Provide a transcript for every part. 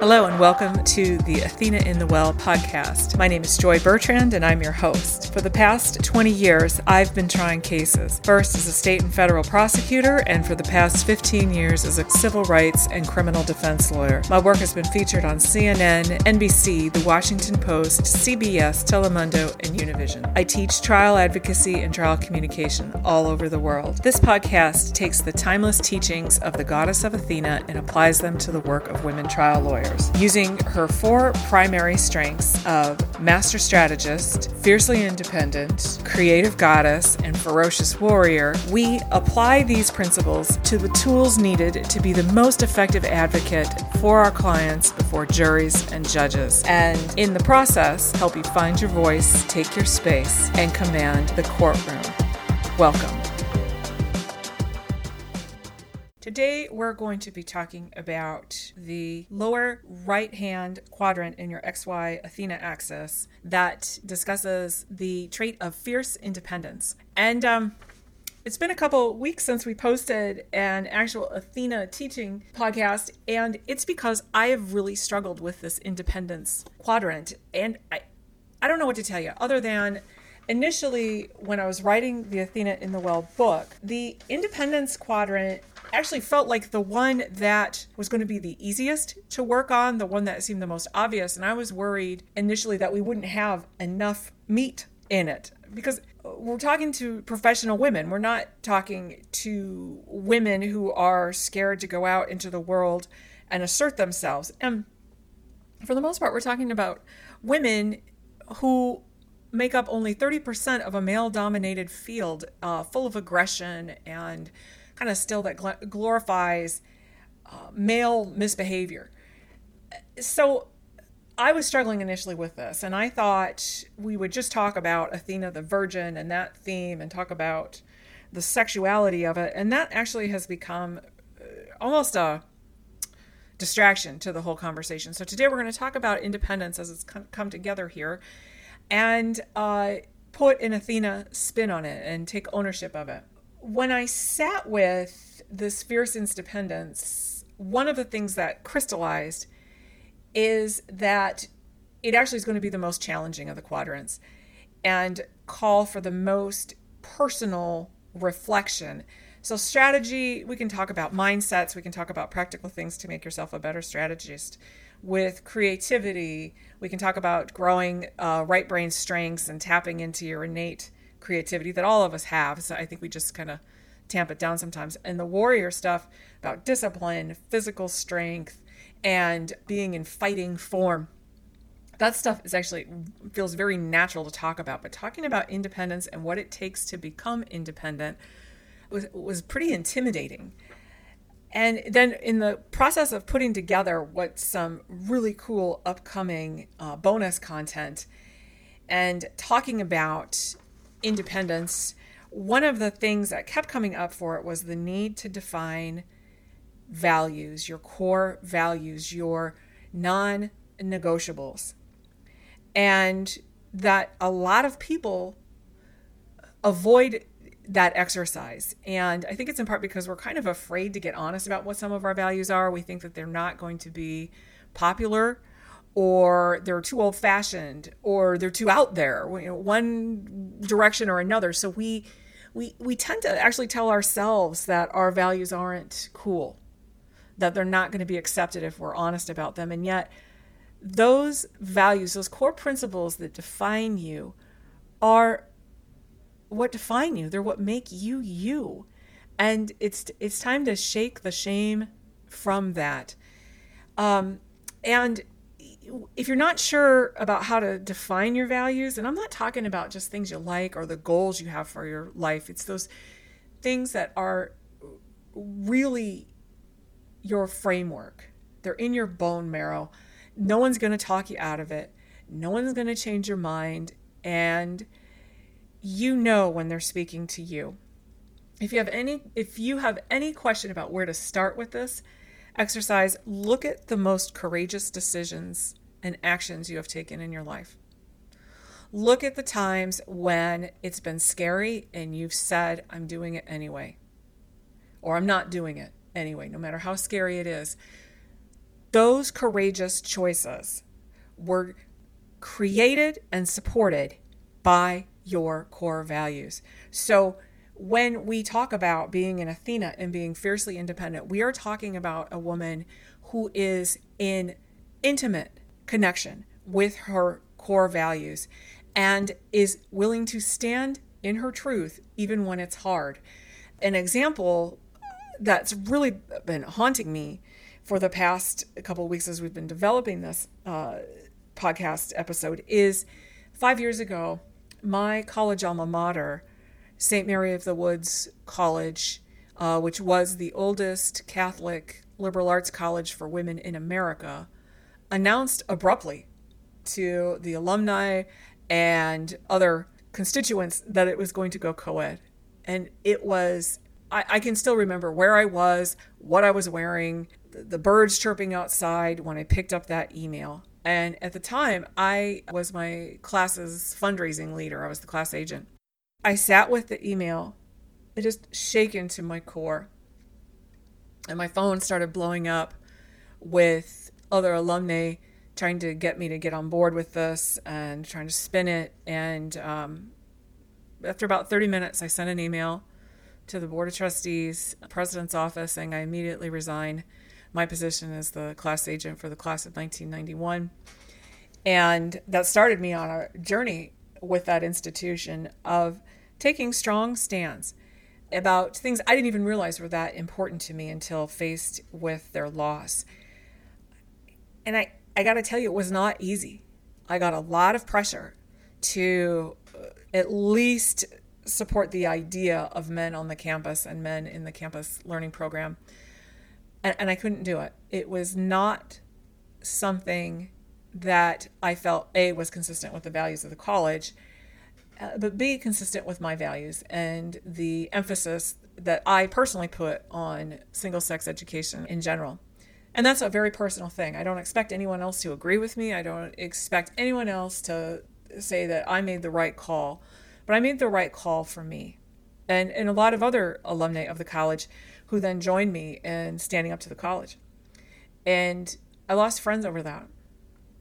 Hello, and welcome to the Athena in the Well podcast. My name is Joy Bertrand, and I'm your host. For the past 20 years, I've been trying cases, first as a state and federal prosecutor, and for the past 15 years as a civil rights and criminal defense lawyer. My work has been featured on CNN, NBC, The Washington Post, CBS, Telemundo, and Univision. I teach trial advocacy and trial communication all over the world. This podcast takes the timeless teachings of the goddess of Athena and applies them to the work of women trial lawyers using her four primary strengths of master strategist, fiercely independent, creative goddess, and ferocious warrior. We apply these principles to the tools needed to be the most effective advocate for our clients before juries and judges, and in the process, help you find your voice, take your space, and command the courtroom. Welcome. Today, we're going to be talking about the lower right hand quadrant in your XY Athena axis that discusses the trait of fierce independence. And um, it's been a couple weeks since we posted an actual Athena teaching podcast, and it's because I have really struggled with this independence quadrant. And I, I don't know what to tell you other than initially when I was writing the Athena in the Well book, the independence quadrant actually felt like the one that was going to be the easiest to work on, the one that seemed the most obvious. And I was worried initially that we wouldn't have enough meat in it because we're talking to professional women. We're not talking to women who are scared to go out into the world and assert themselves. And for the most part, we're talking about women who make up only 30% of a male dominated field uh, full of aggression and kind of still that gl- glorifies uh, male misbehavior. So I was struggling initially with this, and I thought we would just talk about Athena the Virgin and that theme and talk about the sexuality of it. And that actually has become uh, almost a distraction to the whole conversation. So today we're going to talk about independence as it's come together here and uh, put an Athena spin on it and take ownership of it when I sat with this fierce independence, one of the things that crystallized is that it actually is going to be the most challenging of the quadrants and call for the most personal reflection. So, strategy, we can talk about mindsets, we can talk about practical things to make yourself a better strategist. With creativity, we can talk about growing uh, right brain strengths and tapping into your innate creativity that all of us have. So I think we just kind of tamp it down sometimes. And the warrior stuff about discipline, physical strength, and being in fighting form. That stuff is actually feels very natural to talk about, but talking about independence and what it takes to become independent was was pretty intimidating. And then in the process of putting together what some really cool upcoming uh, bonus content and talking about independence, one of the things that kept coming up for it was the need to define values, your core values, your non negotiables. And that a lot of people avoid that exercise. And I think it's in part because we're kind of afraid to get honest about what some of our values are. We think that they're not going to be popular or they're too old fashioned or they're too out there you know, one direction or another. So we we we tend to actually tell ourselves that our values aren't cool that they're not going to be accepted if we're honest about them. And yet those values those core principles that define you are what define you. They're what make you you. And it's it's time to shake the shame from that. Um, and if you're not sure about how to define your values, and I'm not talking about just things you like or the goals you have for your life, it's those things that are really your framework. They're in your bone marrow. No one's going to talk you out of it. No one's going to change your mind. And you know when they're speaking to you. If you have any if you have any question about where to start with this, exercise, look at the most courageous decisions and actions you have taken in your life. Look at the times when it's been scary and you've said, I'm doing it anyway, or I'm not doing it anyway, no matter how scary it is. those courageous choices were created and supported by your core values. So, when we talk about being an Athena and being fiercely independent, we are talking about a woman who is in intimate connection with her core values and is willing to stand in her truth even when it's hard. An example that's really been haunting me for the past couple of weeks as we've been developing this uh, podcast episode is five years ago, my college alma mater, St. Mary of the Woods College, uh, which was the oldest Catholic liberal arts college for women in America, announced abruptly to the alumni and other constituents that it was going to go co ed. And it was, I, I, can still remember where I was, what I was wearing, the, the birds chirping outside when I picked up that email. And at the time, I was my class's fundraising leader, I was the class agent. I sat with the email, it just shaken to my core. And my phone started blowing up with other alumni trying to get me to get on board with this and trying to spin it. And um, after about 30 minutes, I sent an email to the Board of Trustees, President's office, saying I immediately resign my position as the class agent for the class of 1991. And that started me on a journey with that institution of taking strong stands about things I didn't even realize were that important to me until faced with their loss. And I, I got to tell you, it was not easy. I got a lot of pressure to uh, at least support the idea of men on the campus and men in the campus learning program. And, and I couldn't do it. It was not something that I felt A was consistent with the values of the college, uh, but B consistent with my values and the emphasis that I personally put on single sex education in general. And that's a very personal thing. I don't expect anyone else to agree with me. I don't expect anyone else to say that I made the right call, but I made the right call for me. And, and a lot of other alumni of the college who then joined me in standing up to the college. And I lost friends over that.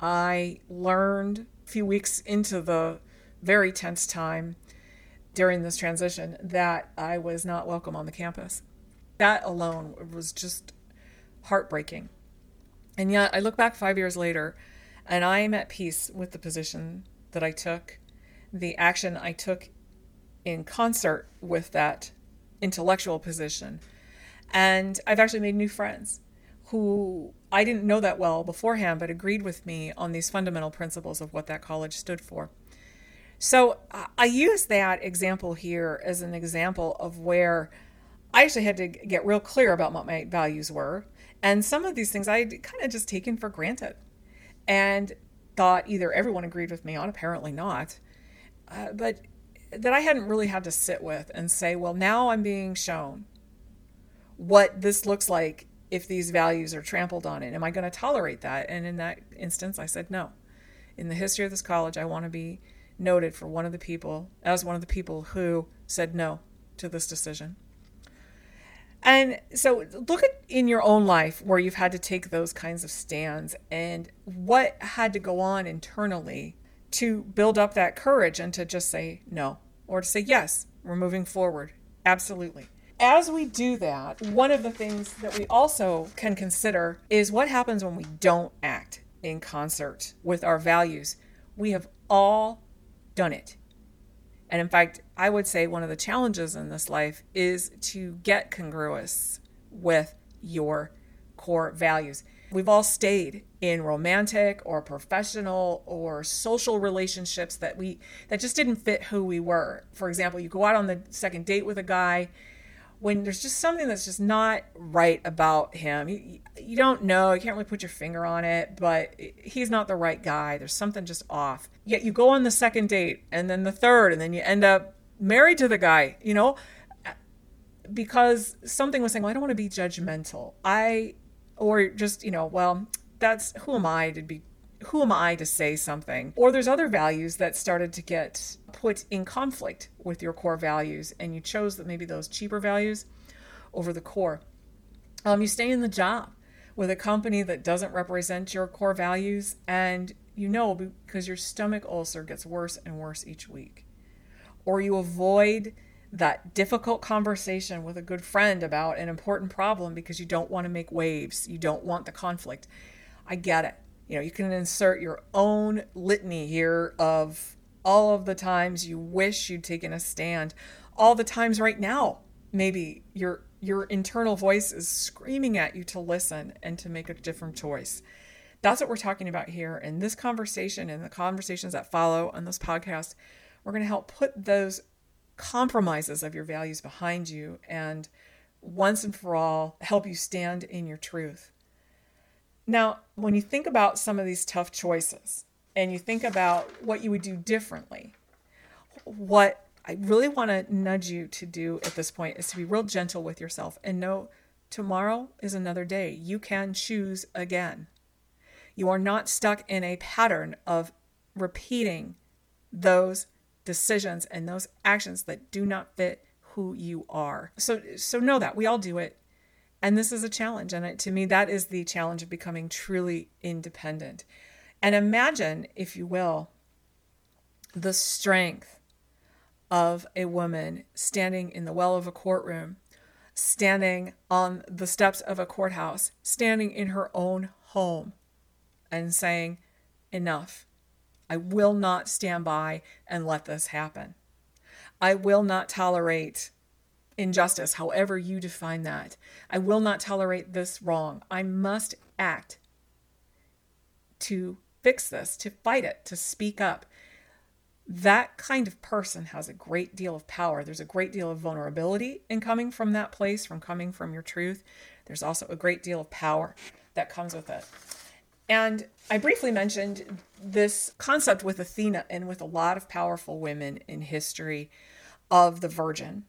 I learned a few weeks into the very tense time during this transition that I was not welcome on the campus. That alone was just heartbreaking. And yet, I look back five years later and I am at peace with the position that I took, the action I took in concert with that intellectual position. And I've actually made new friends who I didn't know that well beforehand, but agreed with me on these fundamental principles of what that college stood for. So I use that example here as an example of where I actually had to get real clear about what my values were and some of these things I had kind of just taken for granted and thought either everyone agreed with me on, apparently not, uh, but that I hadn't really had to sit with and say, well, now I'm being shown what this looks like if these values are trampled on it. Am I going to tolerate that? And in that instance, I said no. In the history of this college, I want to be noted for one of the people, as one of the people who said no to this decision. And so look at in your own life where you've had to take those kinds of stands and what had to go on internally to build up that courage and to just say no or to say yes, we're moving forward. Absolutely. As we do that, one of the things that we also can consider is what happens when we don't act in concert with our values. We have all done it. And in fact, I would say one of the challenges in this life is to get congruous with your core values. We've all stayed in romantic or professional or social relationships that we that just didn't fit who we were. For example, you go out on the second date with a guy when there's just something that's just not right about him. You, you don't know, you can't really put your finger on it, but he's not the right guy. There's something just off. Yet you go on the second date and then the third, and then you end up married to the guy, you know, because something was saying, well, I don't want to be judgmental. I, or just, you know, well, that's who am I to be who am I to say something? Or there's other values that started to get put in conflict with your core values, and you chose that maybe those cheaper values over the core. Um, you stay in the job with a company that doesn't represent your core values, and you know because your stomach ulcer gets worse and worse each week. Or you avoid that difficult conversation with a good friend about an important problem because you don't want to make waves, you don't want the conflict. I get it. You know, you can insert your own litany here of all of the times you wish you'd taken a stand, all the times right now, maybe your your internal voice is screaming at you to listen and to make a different choice. That's what we're talking about here in this conversation and the conversations that follow on this podcast. We're going to help put those compromises of your values behind you and once and for all help you stand in your truth. Now, when you think about some of these tough choices and you think about what you would do differently, what I really want to nudge you to do at this point is to be real gentle with yourself and know tomorrow is another day. You can choose again. You are not stuck in a pattern of repeating those decisions and those actions that do not fit who you are. So so know that we all do it. And this is a challenge and to me that is the challenge of becoming truly independent. And imagine, if you will, the strength of a woman standing in the well of a courtroom, standing on the steps of a courthouse, standing in her own home, and saying, Enough. I will not stand by and let this happen. I will not tolerate injustice, however you define that. I will not tolerate this wrong. I must act to fix this, to fight it, to speak up, that kind of person has a great deal of power. There's a great deal of vulnerability in coming from that place, from coming from your truth. There's also a great deal of power that comes with it. And I briefly mentioned this concept with Athena and with a lot of powerful women in history of the Virgin.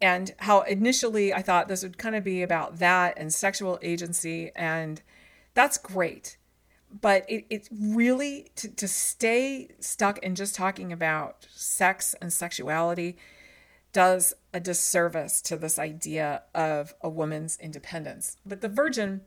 And how initially I thought this would kind of be about that and sexual agency. And that's great but it, it's really to, to stay stuck in just talking about sex and sexuality does a disservice to this idea of a woman's independence. But the virgin,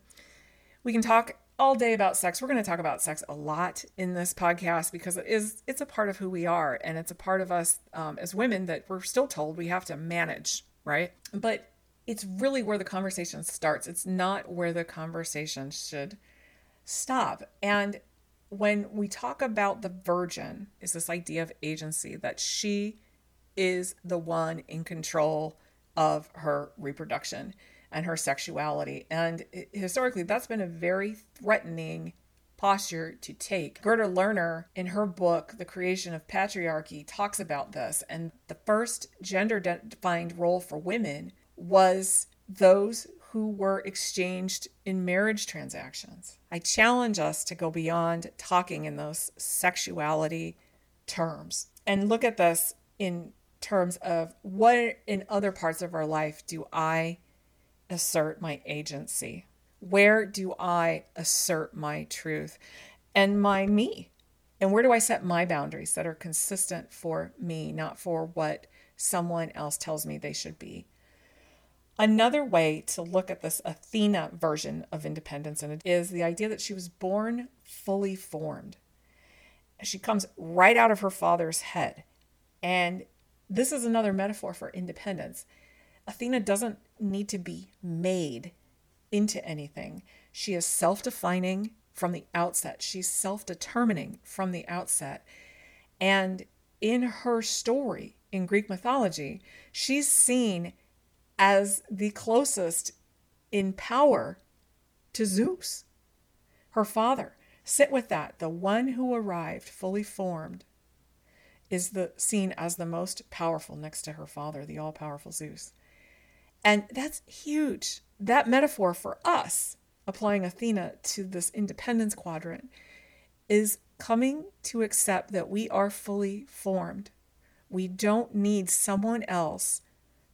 we can talk all day about sex. We're going to talk about sex a lot in this podcast because it is it's a part of who we are and it's a part of us um, as women that we're still told we have to manage, right? But it's really where the conversation starts. It's not where the conversation should stop. And when we talk about the virgin, is this idea of agency that she is the one in control of her reproduction and her sexuality. And historically, that's been a very threatening posture to take. Gerda Lerner, in her book, The Creation of Patriarchy, talks about this. And the first gender defined role for women was those who were exchanged in marriage transactions. I challenge us to go beyond talking in those sexuality terms and look at this in terms of what in other parts of our life do I assert my agency? Where do I assert my truth and my me? And where do I set my boundaries that are consistent for me, not for what someone else tells me they should be? Another way to look at this Athena version of independence and is the idea that she was born fully formed. She comes right out of her father's head. And this is another metaphor for independence. Athena doesn't need to be made into anything. She is self defining from the outset, she's self determining from the outset. And in her story in Greek mythology, she's seen as the closest in power to Zeus, her father. Sit with that. The one who arrived fully formed is the seen as the most powerful next to her father, the all powerful Zeus. And that's huge. That metaphor for us, applying Athena to this independence quadrant, is coming to accept that we are fully formed. We don't need someone else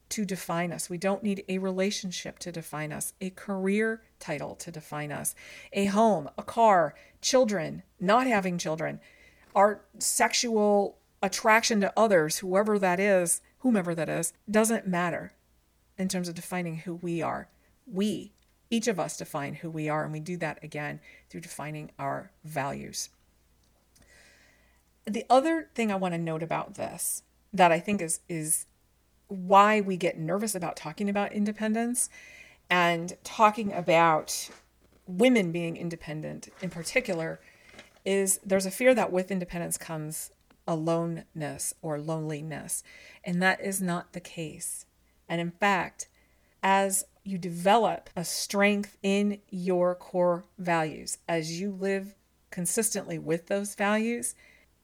to define us. We don't need a relationship to define us, a career title to define us, a home, a car, children, not having children, our sexual attraction to others, whoever that is, whomever that is, doesn't matter in terms of defining who we are. We each of us define who we are, and we do that again through defining our values. The other thing I want to note about this that I think is is why we get nervous about talking about independence and talking about women being independent in particular is there's a fear that with independence comes aloneness or loneliness and that is not the case and in fact as you develop a strength in your core values as you live consistently with those values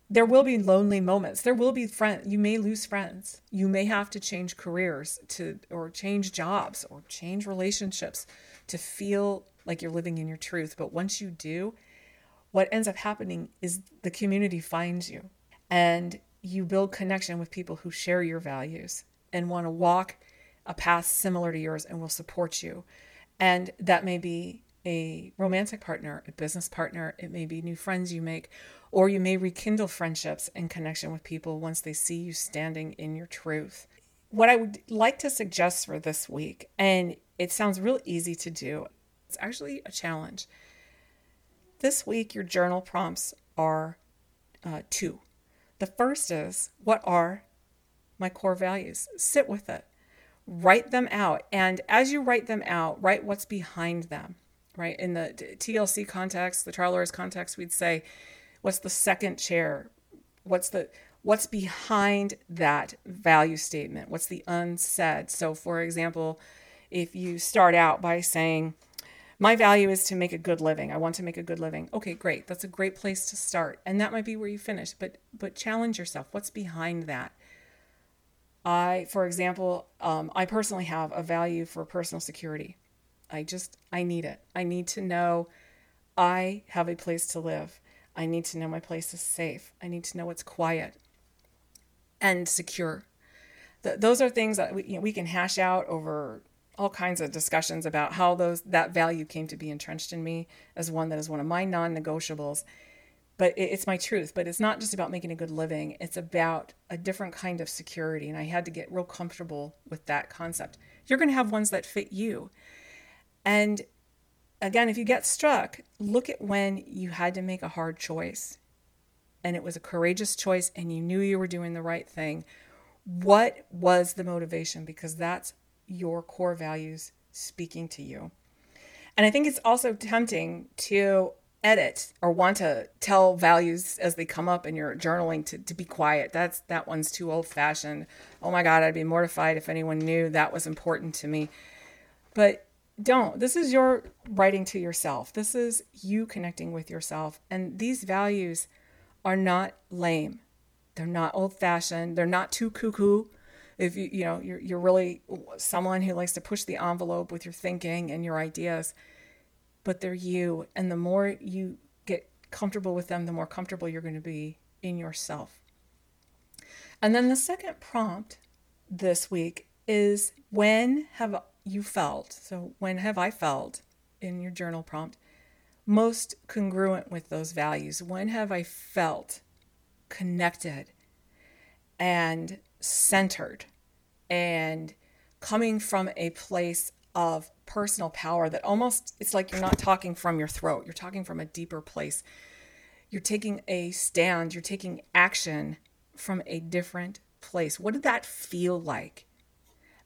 there will be lonely moments. There will be friends you may lose friends. You may have to change careers to or change jobs or change relationships to feel like you're living in your truth. But once you do what ends up happening is the community finds you. And you build connection with people who share your values and want to walk a past similar to yours and will support you and that may be a romantic partner, a business partner, it may be new friends you make, or you may rekindle friendships and connection with people once they see you standing in your truth. What I would like to suggest for this week, and it sounds real easy to do, it's actually a challenge. This week, your journal prompts are uh, two. The first is what are my core values? Sit with it, write them out. And as you write them out, write what's behind them right? In the TLC context, the trial context, we'd say, what's the second chair? What's the what's behind that value statement? What's the unsaid? So, for example, if you start out by saying, my value is to make a good living. I want to make a good living. Okay, great. That's a great place to start. And that might be where you finish, but but challenge yourself. What's behind that? I, for example, um, I personally have a value for personal security. I just, I need it. I need to know I have a place to live. I need to know my place is safe. I need to know it's quiet and secure. The, those are things that we, you know, we can hash out over all kinds of discussions about how those that value came to be entrenched in me as one that is one of my non-negotiables but it's my truth but it's not just about making a good living it's about a different kind of security and i had to get real comfortable with that concept you're going to have ones that fit you and again, if you get struck, look at when you had to make a hard choice and it was a courageous choice and you knew you were doing the right thing. What was the motivation? Because that's your core values speaking to you. And I think it's also tempting to edit or want to tell values as they come up in your journaling to, to be quiet. That's that one's too old fashioned. Oh my God, I'd be mortified if anyone knew that was important to me. But don't. This is your writing to yourself. This is you connecting with yourself. And these values are not lame. They're not old fashioned. They're not too cuckoo. If you, you know, you're, you're really someone who likes to push the envelope with your thinking and your ideas, but they're you. And the more you get comfortable with them, the more comfortable you're going to be in yourself. And then the second prompt this week is when have you felt, so when have I felt in your journal prompt, most congruent with those values? When have I felt connected and centered and coming from a place of personal power that almost it's like you're not talking from your throat, you're talking from a deeper place. You're taking a stand, you're taking action from a different place. What did that feel like?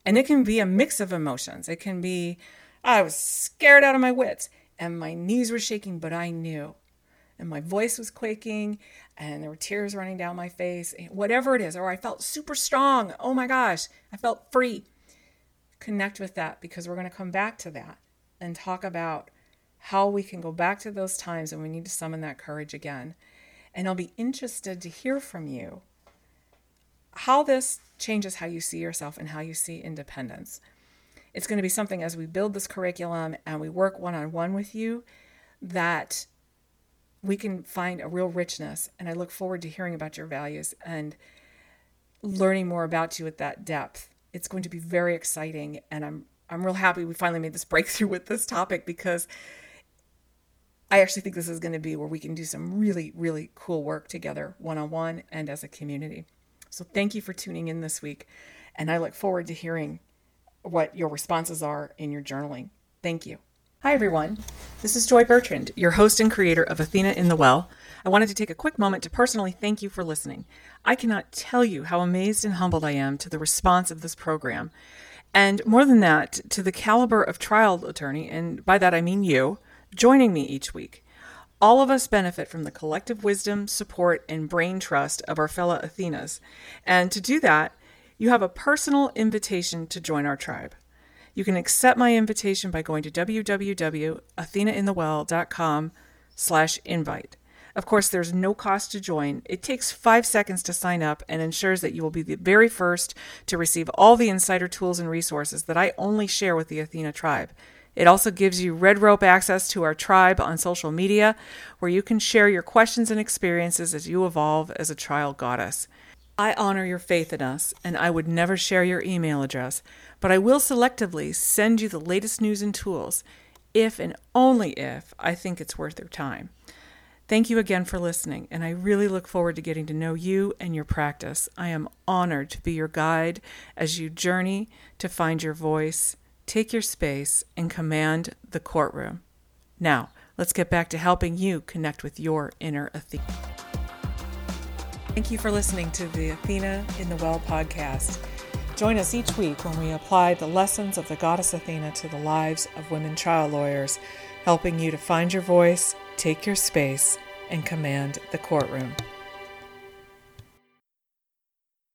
And it can be a mix of emotions. It can be, I was scared out of my wits and my knees were shaking, but I knew. And my voice was quaking and there were tears running down my face, whatever it is. Or I felt super strong. Oh my gosh, I felt free. Connect with that because we're going to come back to that and talk about how we can go back to those times and we need to summon that courage again. And I'll be interested to hear from you how this changes how you see yourself and how you see independence. It's going to be something as we build this curriculum and we work one on one with you that we can find a real richness. And I look forward to hearing about your values and learning more about you at that depth. It's going to be very exciting. And I'm, I'm real happy we finally made this breakthrough with this topic because I actually think this is going to be where we can do some really, really cool work together, one on one and as a community. So thank you for tuning in this week. And I look forward to hearing what your responses are in your journaling. Thank you. Hi, everyone. This is Joy Bertrand, your host and creator of Athena in the Well. I wanted to take a quick moment to personally thank you for listening. I cannot tell you how amazed and humbled I am to the response of this program. And more than that, to the caliber of trial attorney, and by that I mean you, joining me each week. All of us benefit from the collective wisdom, support, and brain trust of our fellow Athenas. And to do that, you have a personal invitation to join our tribe. You can accept my invitation by going to www.athenainthewell.com slash invite. Of course, there's no cost to join. It takes five seconds to sign up and ensures that you will be the very first to receive all the insider tools and resources that I only share with the Athena tribe. It also gives you red rope access to our tribe on social media, where you can share your questions and experiences as you evolve as a child goddess. I honor your faith in us, and I would never share your email address, but I will selectively send you the latest news and tools if and only if I think it's worth your time. Thank you again for listening, and I really look forward to getting to know you and your practice. I am honored to be your guide as you journey to find your voice take your space, and command the courtroom. Now, let's get back to helping you connect with your inner Athena. Thank you for listening to the Athena in the Well podcast. Join us each week when we apply the lessons of the goddess Athena to the lives of women trial lawyers, helping you to find your voice, take your space, and command the courtroom.